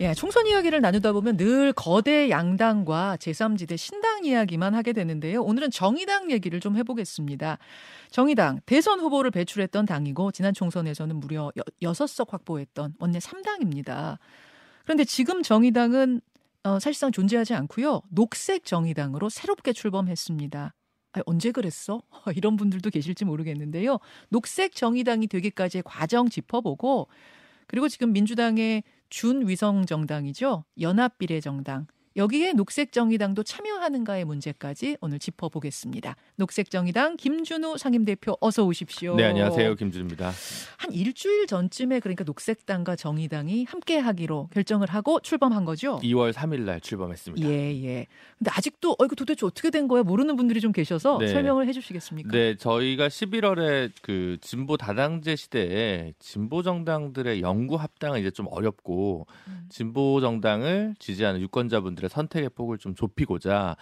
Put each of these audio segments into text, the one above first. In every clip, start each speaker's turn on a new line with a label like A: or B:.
A: 예, 총선 이야기를 나누다 보면 늘 거대 양당과 제3지대 신당 이야기만 하게 되는데요. 오늘은 정의당 얘기를 좀 해보겠습니다. 정의당 대선 후보를 배출했던 당이고 지난 총선에서는 무려 6석 확보했던 원내 3당입니다. 그런데 지금 정의당은 어, 사실상 존재하지 않고요. 녹색 정의당으로 새롭게 출범했습니다. 아, 언제 그랬어? 이런 분들도 계실지 모르겠는데요. 녹색 정의당이 되기까지의 과정 짚어보고 그리고 지금 민주당의 준위성 정당이죠. 연합비례정당. 여기에 녹색정의당도 참여하는가의 문제까지 오늘 짚어보겠습니다. 녹색정의당 김준우 상임대표 어서 오십시오.
B: 네, 안녕하세요. 김준우입니다.
A: 한 일주일 전쯤에 그러니까 녹색당과 정의당이 함께 하기로 결정을 하고 출범한 거죠?
B: 2월 3일 날 출범했습니다.
A: 예, 예. 근데 아직도 어 이거 도대체 어떻게 된 거야? 모르는 분들이 좀 계셔서 네. 설명을 해 주시겠습니까?
B: 네, 저희가 11월에 그 진보 다당제 시대에 진보 정당들의 영구 합당은 이제 좀 어렵고 음. 진보 정당을 지지하는 유권자분들 사람들의 선택의 폭을 좀 좁히고자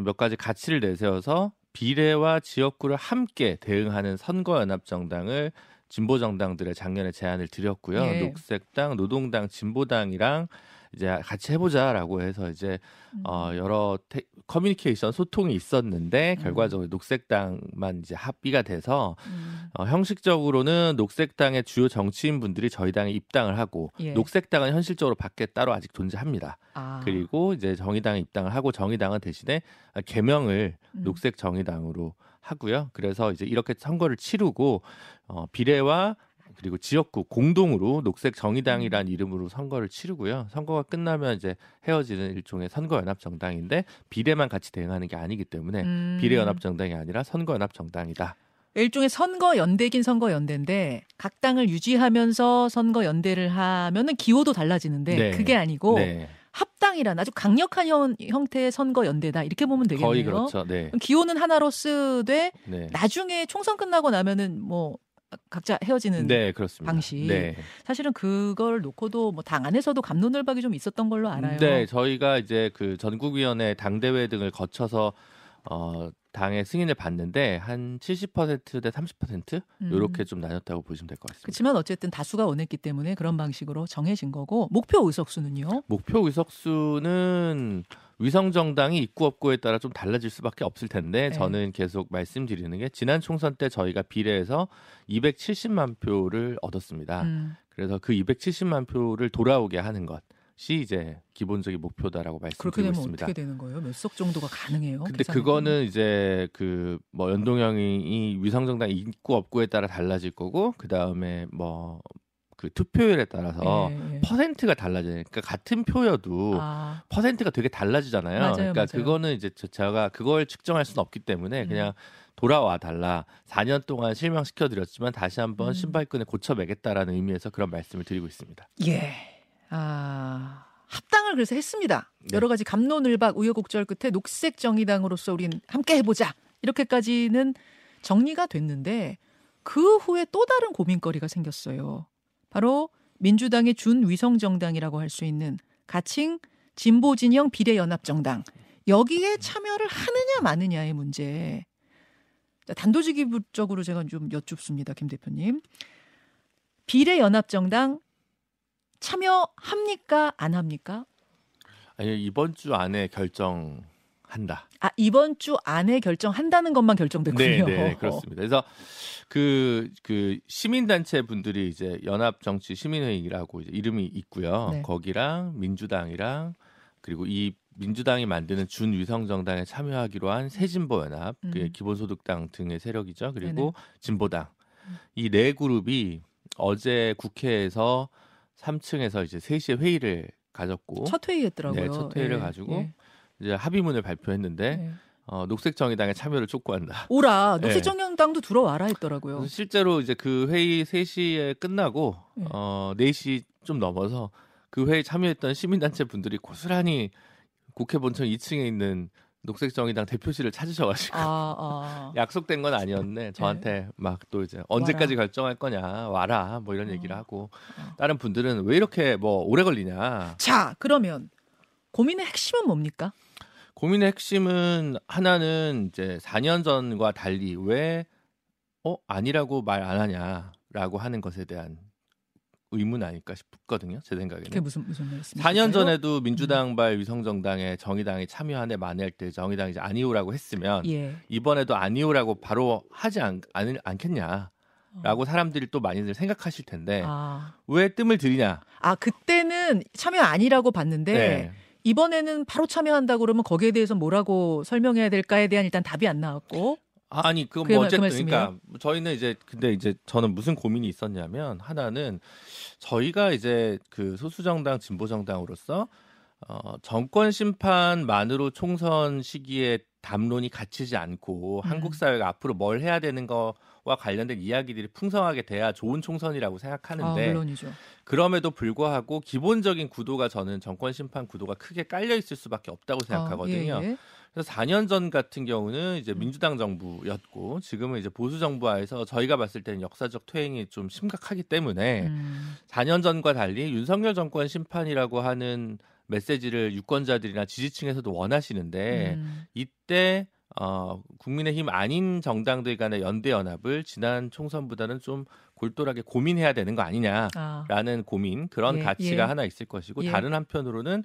B: 몇 가지 가치를 내세워서 비례와 지역구를 함께 대응하는 선거연합정당을 진보 정당들의 작년에 제안을 드렸고요. 예. 녹색당, 노동당, 진보당이랑 이제 같이 해보자라고 해서 이제 음. 어 여러 테, 커뮤니케이션 소통이 있었는데 음. 결과적으로 녹색당만 이제 합의가 돼서 음. 어, 형식적으로는 녹색당의 주요 정치인 분들이 저희 당에 입당을 하고 예. 녹색당은 현실적으로 밖에 따로 아직 존재합니다. 아. 그리고 이제 정의당에 입당을 하고 정의당은 대신에 개명을 음. 녹색 정의당으로 하고요. 그래서 이제 이렇게 선거를 치르고 어, 비례와 그리고 지역구 공동으로 녹색 정의당이란 음. 이름으로 선거를 치르고요. 선거가 끝나면 이제 헤어지는 일종의 선거연합 정당인데 비례만 같이 대응하는 게 아니기 때문에 음. 비례연합 정당이 아니라 선거연합 정당이다.
A: 일종의 선거 연대긴 선거 연대인데 각 당을 유지하면서 선거 연대를 하면은 기호도 달라지는데 네. 그게 아니고 네. 합당이란 아주 강력한 형, 형태의 선거 연대다 이렇게 보면 되겠네요.
B: 거의 그렇죠. 네.
A: 기호는 하나로 쓰되 네. 나중에 총선 끝나고 나면은 뭐 각자 헤어지는
B: 네,
A: 방식. 네. 사실은 그걸 놓고도 뭐 당 안에서도 감론을박이 좀 있었던 걸로 알아요.
B: 네, 저희가 이제 그 전국위원회 당대회 등을 거쳐서 어 당의 승인을 받는데 한 70%대 30% 음. 이렇게 좀 나눴다고 보시면 될 것 같습니다.
A: 그렇지만 어쨌든 다수가 원했기 때문에 그런 방식으로 정해진 거고 목표 의석수는요?
B: 목표 의석수는 위성 정당이 있고 없고에 따라 좀 달라질 수밖에 없을 텐데 네. 저는 계속 말씀드리는 게 지난 총선 때 저희가 비례해서 270만 표를 얻었습니다. 음. 그래서 그 270만 표를 돌아오게 하는 것. 시 이제 기본적인 목표다라고 말씀드리고 있습니다.
A: 어떻게 되는 거예요? 몇 석 정도가 가능해요?
B: 근데 그거는 이제 그 뭐 연동형이 위성 정당 있고 없고에 따라 달라질 거고 그 다음에 뭐 그 투표율에 따라서 예, 예. 퍼센트가 달라져요. 그러니까 같은 표여도 아. 퍼센트가 되게 달라지잖아요.
A: 맞아요,
B: 그러니까
A: 맞아요.
B: 그거는 이제 제가 그걸 측정할 수는 없기 때문에 음. 그냥 돌아와 달라. 4년 동안 실망시켜 드렸지만 다시 한번 음. 신발끈을 고쳐 매겠다라는 의미에서 그런 말씀을 드리고 있습니다.
A: 예. 아. 합당을 그래서 했습니다. 네. 여러 가지 감론을박 우여곡절 끝에 녹색 정의당으로서 우린 함께 해보자 이렇게까지는 정리가 됐는데 그 후에 또 다른 고민거리가 생겼어요. 바로 민주당의 준위성정당이라고 할 수 있는 가칭 진보진영 비례연합정당. 여기에 참여를 하느냐 마느냐의 문제. 단도직입적으로 제가 좀 여쭙습니다. 김 대표님. 비례연합정당 참여합니까? 안 합니까?
B: 아니, 이번 주 안에 결정 한다.
A: 아 이번 주 안에 결정한다는 것만 결정됐군요.
B: 네, 네 그렇습니다. 그래서 그그 그 시민 단체 분들이 이제 연합 정치 시민회의라고 이제 이름이 있고요. 네. 거기랑 민주당이랑 그리고 이 민주당이 만드는 준위성 정당에 참여하기로 한 새진보 연합, 음. 그 기본소득당 등의 세력이죠. 그리고 네네. 진보당 이 네 그룹이 어제 국회에서 3층에서 이제 3시에 회의를 가졌고
A: 첫 회의했더라고요.
B: 네, 첫 회의를 예, 가지고 예. 이제 합의문을 발표했는데 네. 어, 녹색정의당의 참여를 촉구한다.
A: 오라 네. 녹색정의당도 네. 들어와라 했더라고요.
B: 실제로 이제 그 회의 3시에 끝나고 네. 어, 4시 좀 넘어서 그 회의 참여했던 시민단체 분들이 고스란히 국회 본청 2층에 있는 녹색정의당 대표실을 찾으셔가지고 아, 아. 약속된 건 아니었네. 네. 저한테 네. 막또 이제 언제까지 와라. 결정할 거냐 와라 뭐 이런 어. 얘기를 하고 어. 다른 분들은 왜 이렇게 뭐 오래 걸리냐.
A: 자 그러면 고민의 핵심은 뭡니까?
B: 고민의 핵심은 하나는 이제 4년 전과 달리 왜 어, 아니라고 말 안 하냐라고 하는 것에 대한 의문 아닐까 싶거든요. 제
A: 그게
B: 생각에는.
A: 무슨 무슨 말씀이실까요?
B: 4년 전에도 민주당 발 위성정당에 정의당이 참여한 애 만회할 때 정의당이 이제 아니오라고 했으면
A: 예.
B: 이번에도 아니오라고 바로 하지 않, 않, 않겠냐 라고
A: 어.
B: 사람들이 또 많이들 생각하실 텐데
A: 아.
B: 왜 뜸을 들이냐?
A: 아 그때는 참여 아니라고 봤는데
B: 네.
A: 이번에는 바로 참여한다 그러면 거기에 대해서 뭐라고 설명해야 될까에 대한 일단 답이 안 나왔고
B: 아니 그건 뭐
A: 말- 그
B: 어쨌든
A: 말씀이에요?
B: 그러니까 저희는 이제 근데 이제 저는 무슨 고민이 있었냐면 하나는 저희가 이제 그 소수 정당 진보 정당으로서 어 정권 심판만으로 총선 시기에 담론이 갇히지 않고
A: 음.
B: 한국 사회가 앞으로 뭘 해야 되는 거와 관련된 이야기들이 풍성하게 돼야 좋은 총선이라고
A: 아,
B: 생각하는데
A: 물론이죠.
B: 그럼에도 불구하고 기본적인 구도가 저는 정권 심판 구도가 크게 깔려 있을 수밖에 없다고 생각하거든요.
A: 아, 예, 예.
B: 그래서 4년 전 같은 경우는 이제
A: 음.
B: 민주당 정부였고 지금은 이제 보수 정부하에서 저희가 봤을 때는 역사적 퇴행이 좀 심각하기 때문에
A: 음,
B: 4년 전과 달리 윤석열 정권 심판이라고 하는 메시지를 유권자들이나 지지층에서도 원하시는데
A: 음,
B: 이때 어, 국민의힘 아닌 정당들 간의 연대 연합을 지난 총선보다는 좀 골똘하게 고민해야 되는 거 아니냐.
A: 아,
B: 라는 고민 그런
A: 예,
B: 가치가
A: 예.
B: 하나 있을 것이고
A: 예.
B: 다른 한편으로는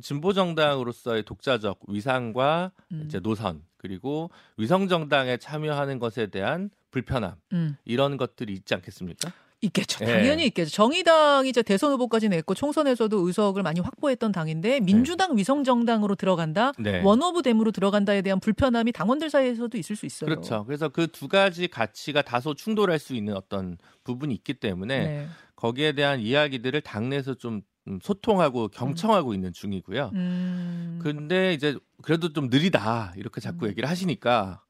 B: 진보 정당으로서의 독자적 위상과
A: 음,
B: 이제 노선 그리고 위성 정당에 참여하는 것에 대한 불편함
A: 음,
B: 이런 것들이 있지 않겠습니까?
A: 있겠죠.
B: 예.
A: 당연히 있겠죠. 정의당이 이제 대선 후보까지 냈고 총선에서도 의석을 많이 확보했던 당인데 민주당 위성 정당으로 들어간다,
B: 네.
A: 원오브 댐으로 들어간다에 대한 불편함이 당원들 사이에서도 있을 수 있어요.
B: 그렇죠. 그래서 그 두 가지 가치가 다소 충돌할 수 있는 어떤 부분이 있기 때문에
A: 네.
B: 거기에 대한 이야기들을 당내에서 좀 음, 소통하고 경청하고 있는 중이고요.
A: 음,
B: 근데 이제 그래도 좀 느리다 이렇게 자꾸
A: 음.
B: 얘기를 하시니까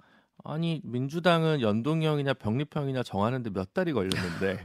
B: 아니 민주당은 연동형이냐 병립형이냐 정하는데 몇 달이 걸렸는데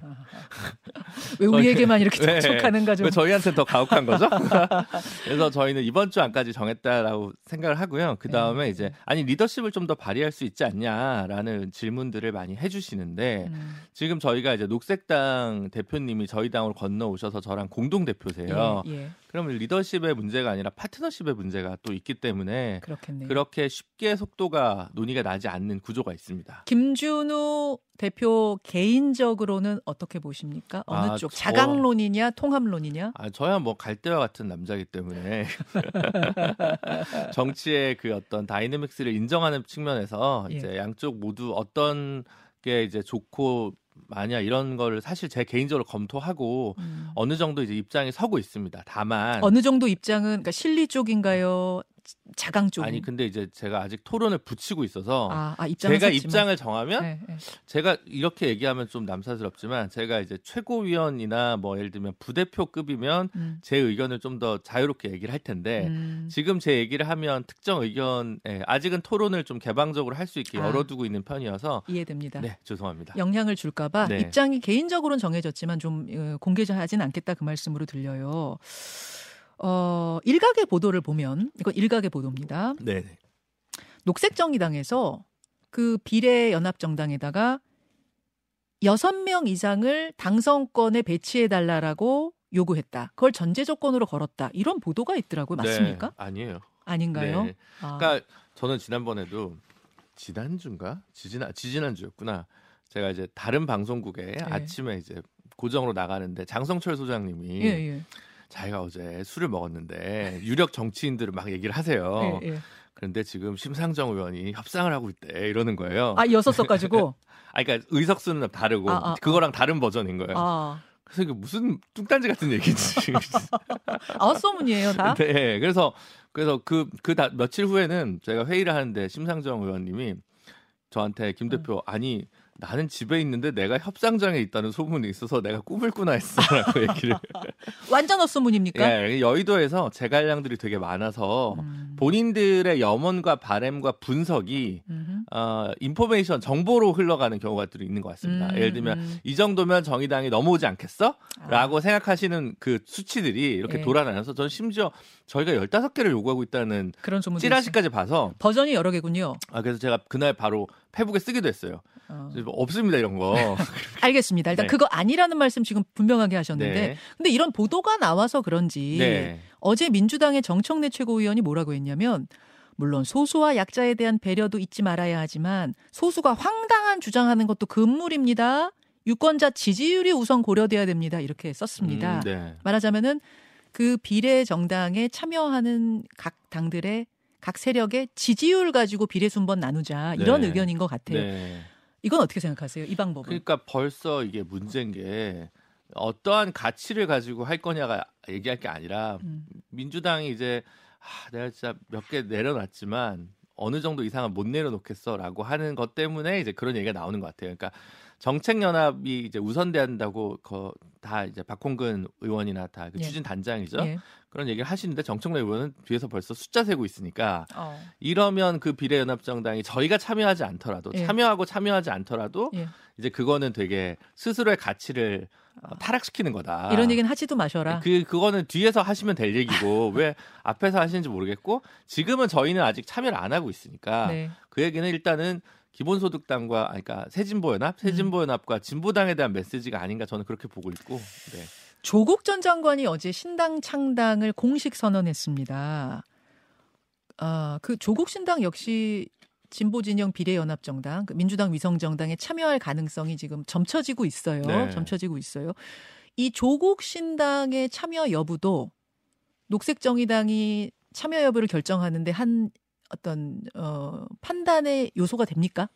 A: 왜 우리에게만 이렇게
B: 네.
A: 촉촉하는가 좀.
B: 왜 저희한테 더 가혹한 거죠? 그래서 저희는 이번 주 안까지 정했다라고 생각을 하고요. 그 다음에
A: 네.
B: 이제 아니 리더십을 좀 더 발휘할 수 있지 않냐라는 질문들을 많이 해주시는데
A: 음,
B: 지금 저희가 이제 녹색당 대표님이 저희 당으로 건너오셔서 저랑 공동 대표세요.
A: 예, 예,
B: 그러면 리더십의 문제가 아니라 파트너십의 문제가 또 있기 때문에
A: 그렇겠네요.
B: 그렇게 쉽게 속도가 논의가 나지 않는 구조가 있습니다.
A: 김준우 대표 개인적으로는 어떻게 보십니까? 어느
B: 아,
A: 쪽?
B: 저-
A: 자강론이냐, 통합론이냐?
B: 아, 저야 뭐 갈대와 같은 남자이기 때문에 정치의 그 어떤 다이내믹스를 인정하는 측면에서
A: 예.
B: 이제 양쪽 모두 어떤 게 이제 좋고 마냐 이런 거를 사실 제 개인적으로 검토하고
A: 음.
B: 어느 정도 이제 입장이 서고 있습니다. 다만
A: 어느 정도 입장은 그러니까 실리 쪽인가요? 자강 쪽?
B: 아니 근데 이제 제가 아직 토론을 붙이고 있어서
A: 아, 아
B: 제가
A: 섰지만.
B: 입장을 정하면
A: 네, 네.
B: 제가 이렇게 얘기하면 좀 남사스럽지만 제가 이제 최고위원이나 뭐 예를 들면 부대표급이면
A: 음,
B: 제 의견을 좀 더 자유롭게 얘기를 할 텐데
A: 음.
B: 지금 제 얘기를 하면 특정 의견에 아직은 토론을 좀 개방적으로 할 수 있게
A: 아.
B: 열어두고 있는 편이어서
A: 이해됩니다.
B: 네 죄송합니다.
A: 영향을 줄까봐
B: 네.
A: 입장이 개인적으로는 정해졌지만 좀 어, 공개하진 않겠다 그 말씀으로 들려요. 어, 일각의 보도를 보면 이거 일각의 보도입니다.
B: 네.
A: 녹색정의당에서 그 비례 연합정당에다가 여섯 명 이상을 당선권에 배치해 달라라고 요구했다. 그걸 전제 조건으로 걸었다. 이런 보도가 있더라고요. 맞습니까?
B: 네, 아니에요.
A: 아닌가요?
B: 네.
A: 아,
B: 그러니까 저는 지난번에도 지난주인가 지지난 지지난주였구나. 제가 이제 다른 방송국에 아침에 이제 고정으로 나가는데 장성철 소장님이
A: 예, 예.
B: 자기가 어제 술을 먹었는데 유력 정치인들을 막 얘기를 하세요.
A: 예, 예.
B: 그런데 지금 심상정 의원이 협상을 하고 있대 이러는 거예요.
A: 아, 여섯 써가지고.
B: 아, 그러니까 의석수는 다르고
A: 아, 아,
B: 그거랑 다른 버전인 거예요.
A: 아,
B: 그래서 이게 무슨 뚱딴지 같은 얘기지.
A: 아홉 소문이에요, 다?
B: 네, 그래서 그래서 그그 며칠 후에는 제가 회의를 하는데 심상정 의원님이 저한테 김 대표 아니 나는 집에 있는데 내가 협상장에 있다는 소문이 있어서 내가 꿈을 꾸나 했어라고 얘기를.
A: 완전 헛소문입니까?
B: 예, 여의도에서 제갈량들이 되게 많아서
A: 음.
B: 본인들의 염원과 바램과 분석이
A: 음흠.
B: 어, 인포메이션 정보로 흘러가는 경우가 또 있는 것 같습니다.
A: 음,
B: 예를 들면
A: 음.
B: 이 정도면 정의당이 넘어오지 않겠어?
A: 아.
B: 라고 생각하시는 그 수치들이 이렇게
A: 예.
B: 돌아다녀서 저는 심지어 저희가 15개를 요구하고 있다는
A: 그런.
B: 찌라시까지 봐서
A: 버전이 여러 개군요.
B: 아 그래서 제가 그날 바로 페북에 쓰기도 했어요.
A: 어.
B: 뭐 없습니다 이런 거.
A: 알겠습니다. 일단
B: 네.
A: 그거 아니라는 말씀 지금 분명하게 하셨는데,
B: 네.
A: 근데 이런 보도가 나와서 그런지
B: 네.
A: 어제 민주당의 정청래 최고위원이 뭐라고 했냐면, 물론 소수와 약자에 대한 배려도 잊지 말아야 하지만 소수가 황당한 주장하는 것도 금물입니다. 유권자 지지율이 우선 고려돼야 됩니다. 이렇게 썼습니다.
B: 음, 네.
A: 말하자면은 그 비례 정당에 참여하는 각 당들의 각 세력의 지지율 가지고 비례 순번 나누자 이런
B: 네.
A: 의견인 것 같아요.
B: 네.
A: 이건 어떻게 생각하세요? 이 방법은?
B: 그러니까 벌써 이게 문제인 게 어떠한 가치를 가지고 할 거냐가 얘기할 게 아니라
A: 음.
B: 민주당이 이제 아, 내가 진짜 몇 개 내려놨지만 어느 정도 이상은 못 내려놓겠어라고 하는 것 때문에 이제 그런 얘기가 나오는 것 같아요. 그러니까 정책 연합이 이제 우선돼야 한다고 거, 다 이제 박홍근 의원이나 다그
A: 예.
B: 추진 단장이죠.
A: 예.
B: 그런 얘기를 하시는데 정청래 의원은 뒤에서 벌써 숫자 세고 있으니까
A: 어.
B: 이러면 그 비례연합정당이 저희가 참여하지 않더라도
A: 예.
B: 참여하고 참여하지 않더라도
A: 예.
B: 이제 그거는 되게 스스로의 가치를 어, 타락시키는 거다.
A: 이런 얘기는 하지도 마셔라.
B: 그 그거는 뒤에서 하시면 될 얘기고 왜 앞에서 하시는지 모르겠고 지금은 저희는 아직 참여를 안 하고 있으니까
A: 네.
B: 그 얘기는 일단은 기본소득당과 아니, 그러니까 새진보연합, 새진보연합과 진보당에 대한 메시지가 아닌가 저는 그렇게 보고 있고. 네.
A: 조국 전 장관이 어제 신당 창당을 공식 선언했습니다. 아, 그 조국 신당 역시 진보 진영 비례연합 정당, 그 민주당 위성 정당에 참여할 가능성이 지금 점쳐지고 있어요.
B: 네.
A: 점쳐지고 있어요. 이 조국 신당의 참여 여부도 녹색 정의당이 참여 여부를 결정하는데 한 어떤 어, 판단의 요소가 됩니까?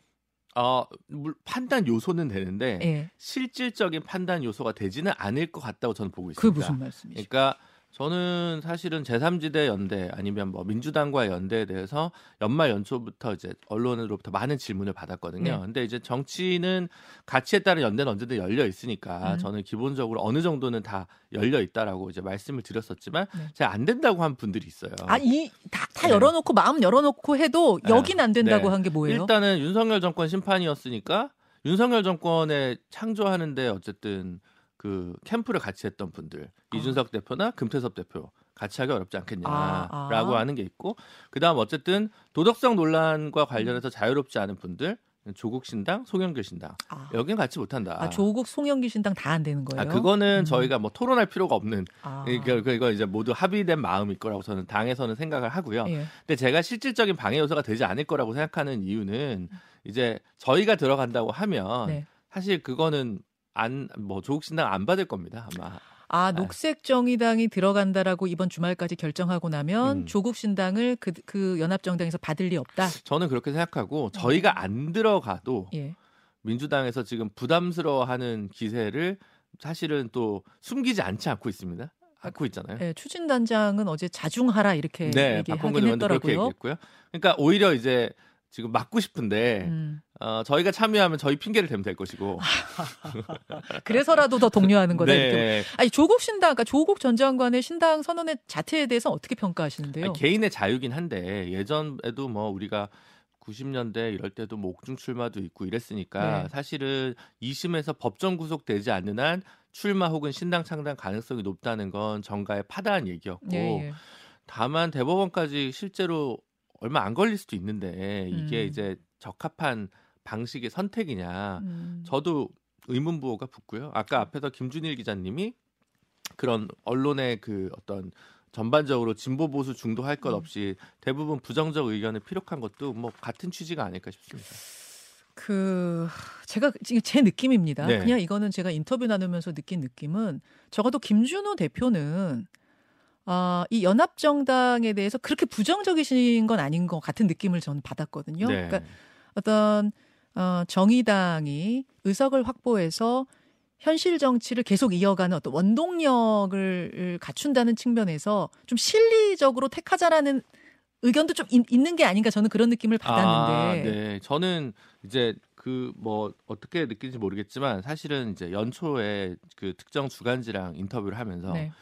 B: 어, 물- 판단 요소는 되는데
A: 예.
B: 실질적인 판단 요소가 되지는 않을 것 같다고 저는 보고 있습니다.
A: 그게 무슨 말씀이시죠?
B: 그러니까 저는 사실은 제3지대 연대 아니면 뭐 민주당과의 연대에 대해서 연말 연초부터 이제 언론으로부터 많은 질문을 받았거든요.
A: 네.
B: 근데 이제 정치는 가치에 따른 연대는 언제든 열려 있으니까
A: 음.
B: 저는 기본적으로 어느 정도는 다 열려 있다라고 이제 말씀을 드렸었지만
A: 네.
B: 제가 안 된다고 한 분들이 있어요.
A: 아, 이, 다, 다
B: 네.
A: 열어놓고, 마음 열어놓고 해도
B: 네.
A: 여긴 안 된다고
B: 네.
A: 한게 뭐예요?
B: 일단은 윤석열 정권 심판이었으니까 윤석열 정권에 창조하는데 어쨌든 그 캠프를 같이 했던 분들
A: 아.
B: 이준석 대표나 금태섭 대표 같이 하기 어렵지 않겠냐라고
A: 아, 아.
B: 하는 게 있고 그다음 어쨌든 도덕성 논란과 관련해서 자유롭지 않은 분들 조국 신당, 송영길 신당
A: 아,
B: 여긴 같이 못한다.
A: 아, 조국 송영기 신당 다 안 되는 거예요?
B: 아, 그거는
A: 음.
B: 저희가 뭐 토론할 필요가 없는
A: 아.
B: 그러니까 그거 이제 모두 합의된 마음일 거라고 저는 당에서는 생각을 하고요.
A: 예.
B: 근데 제가 실질적인 방해 요소가 되지 않을 거라고 생각하는 이유는 이제 저희가 들어간다고 하면
A: 네.
B: 사실 그거는 안 뭐 조국 신당 안 받을 겁니다 아마.
A: 아, 녹색 정의당이 들어간다라고 이번 주말까지 결정하고 나면
B: 음.
A: 조국 신당을 그, 그 연합정당에서 받을 리 없다.
B: 저는 그렇게 생각하고 저희가 안 들어가도
A: 예.
B: 민주당에서 지금 부담스러워하는 기세를 사실은 또 숨기지 않지 않고 있습니다. 않고 있잖아요.
A: 예, 추진 단장은 어제 자중하라 이렇게
B: 네,
A: 얘기하긴
B: 의원도 그렇게
A: 했더라고요.
B: 얘기했고요. 그러니까 오히려 이제 지금 막고 싶은데
A: 음.
B: 어, 저희가 참여하면 저희 핑계를 대면 될 것이고.
A: 그래서라도 더 독려하는 거다 이렇게.
B: 네.
A: 아니 조국 신당, 그러니까 조국 전 장관의 신당 선언의 자체에 대해서 어떻게 평가하시는데요?
B: 아니, 개인의 자유긴 한데 예전에도 뭐 우리가 90년대 이럴 때도 뭐 옥중 출마도 있고 이랬으니까
A: 네.
B: 사실은 2심에서 법정 구속되지 않는 한 출마 혹은 신당 창당 가능성이 높다는 건 정가의 파다한 얘기였고
A: 예, 예.
B: 다만 대법원까지 실제로 얼마 안 걸릴 수도 있는데 이게
A: 음.
B: 이제 적합한 방식의 선택이냐
A: 음.
B: 저도 의문 부호가 붙고요. 아까 앞에서 김준일 기자님이 그런 언론의 그 어떤 전반적으로 진보 보수 중도할 것
A: 음.
B: 없이 대부분 부정적 의견을 피력한 것도 뭐 같은 취지가 아닐까 싶습니다.
A: 그 제가 지금 제 느낌입니다.
B: 네.
A: 그냥 이거는 제가 인터뷰 나누면서 느낀 느낌은 적어도 김준호 대표는 아, 이 연합 정당에 대해서 그렇게 부정적이신 건 아닌 것 같은 느낌을 저는 받았거든요.
B: 네.
A: 그러니까 어떤 어, 정의당이 의석을 확보해서 현실 정치를 계속 이어가는 어떤 원동력을 갖춘다는 측면에서 좀 실리적으로 택하자라는 의견도 좀 있, 는게 아닌가 저는 그런 느낌을 받았는데
B: 아, 네. 저는 이제 그 뭐 어떻게 느끼는지 모르겠지만 사실은 이제 연초에 그 특정 주간지랑 인터뷰를 하면서
A: 네.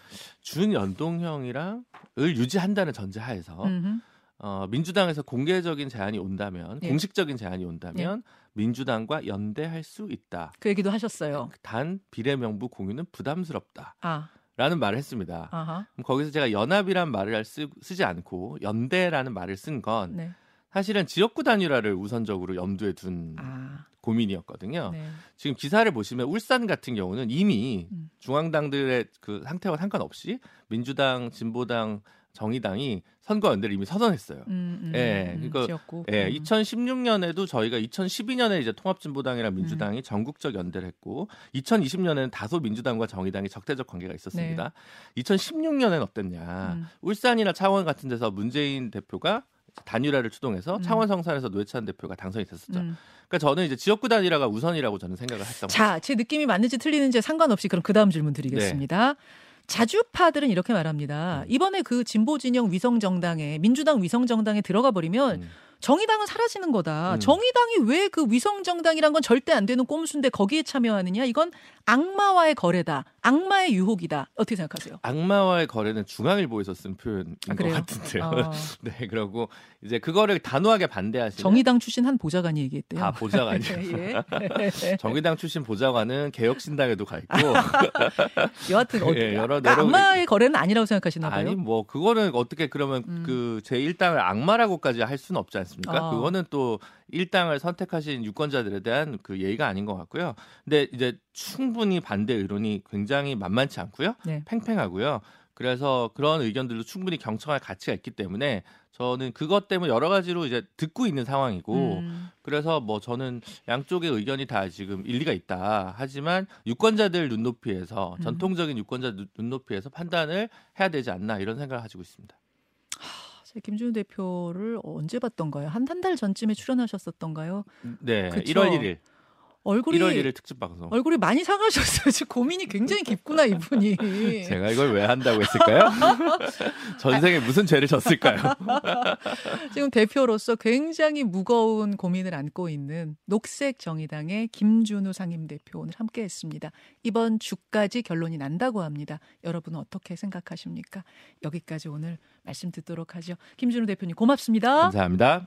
B: 준연동형이랑을 유지한다는 전제하에서
A: 음흠.
B: 어, 민주당에서 공개적인 제안이 온다면
A: 예.
B: 공식적인 제안이 온다면 민주당과 연대할 수 있다.
A: 그 얘기도 하셨어요.
B: 단 비례 명부 공유는 부담스럽다라는
A: 아,
B: 말을 했습니다.
A: 아하.
B: 그럼 거기서 제가 연합이란 말을 쓰, 쓰지 않고 연대라는 말을 쓴건
A: 네.
B: 사실은 지역구 단일화를 우선적으로 염두에 둔
A: 아,
B: 고민이었거든요.
A: 네.
B: 지금 기사를 보시면 울산 같은 경우는 이미
A: 음.
B: 중앙당들의 그 상태와 상관없이 민주당, 진보당 정의당이 선거 연대를 이미 선언했어요.
A: 음, 음,
B: 예,
A: 음,
B: 그러니까
A: 지었고.
B: 예,
A: 음.
B: 2016년에도 저희가 2012년에 이제 통합진보당이랑 민주당이
A: 음.
B: 전국적 연대를 했고 2020년에는 다소 민주당과 정의당이 적대적 관계가 있었습니다. 2016년에는 어땠냐?
A: 네. 음.
B: 울산이나 창원 같은 데서 문재인 대표가 단일화를 추동해서
A: 음.
B: 창원 성산에서 노회찬 대표가 당선이 됐었죠.
A: 음.
B: 그러니까 저는 이제 지역구 단일화가 우선이라고 저는 생각을 했던 거죠.
A: 자, 제 느낌이 맞는지 틀리는지 상관없이 그럼 그 다음 질문 드리겠습니다.
B: 네.
A: 자주파들은 이렇게 말합니다.
B: 음.
A: 이번에 그 진보 진영 위성 정당에 민주당 위성 정당에 들어가 버리면
B: 음.
A: 정의당은 사라지는 거다.
B: 음.
A: 정의당이 왜 그 위성 정당이란 건 절대 안 되는 꼼수인데 거기에 참여하느냐? 이건 악마와의 거래다. 악마의 유혹이다. 어떻게 생각하세요?
B: 악마와의 거래는 중앙일보에서 쓴 표현인
A: 아,
B: 것? 같은데요.
A: 어,
B: 네, 그러고 이제 그거를 단호하게 반대하시는
A: 정의당 출신 한 보좌관이 얘기했대요.
B: 아 보좌관이요.
A: 예.
B: 정의당 출신 보좌관은 개혁신당에도 가 있고
A: 여하튼 어,
B: 예, 여러-
A: 그러니까
B: 여러-
A: 악마의 거래는 아니라고 생각하시나 봐요.
B: 아니 뭐 그거는 어떻게 그러면
A: 음.
B: 그 제1당을 악마라고까지 할 수는 없지 않습니까?
A: 아.
B: 그거는 또 1당을 선택하신 유권자들에 대한 그 예의가 아닌 것 같고요. 근데 이제 충 분히 반대 의론이 굉장히 만만치 않고요.
A: 네.
B: 팽팽하고요. 그래서 그런 의견들도 충분히 경청할 가치가 있기 때문에 저는 그것 때문에 여러 가지로 이제 듣고 있는 상황이고
A: 음.
B: 그래서 뭐 저는 양쪽의 의견이 다 지금 일리가 있다. 하지만 유권자들 눈높이에서
A: 음.
B: 전통적인 유권자 눈- 눈높이에서 판단을 해야 되지 않나 이런 생각을 가지고 있습니다.
A: 김준우 대표를 언제 봤던가요? 한 한 달 전쯤에 출연하셨었던가요?
B: 네,
A: 그쵸.
B: 1월 1일,
A: 얼굴이
B: 1월 1일 특집 방송.
A: 얼굴이 많이 상하셨어요. 지금 고민이 굉장히 깊구나 이분이.
B: 제가 이걸 왜 한다고 했을까요? 전생에 무슨 죄를 졌을까요?
A: 지금 대표로서 굉장히 무거운 고민을 안고 있는 녹색 정의당의 김준우 상임대표 오늘 함께했습니다. 이번 주까지 결론이 난다고 합니다. 여러분은 어떻게 생각하십니까? 여기까지 오늘 말씀 듣도록 하죠. 김준우 대표님 고맙습니다.
B: 감사합니다.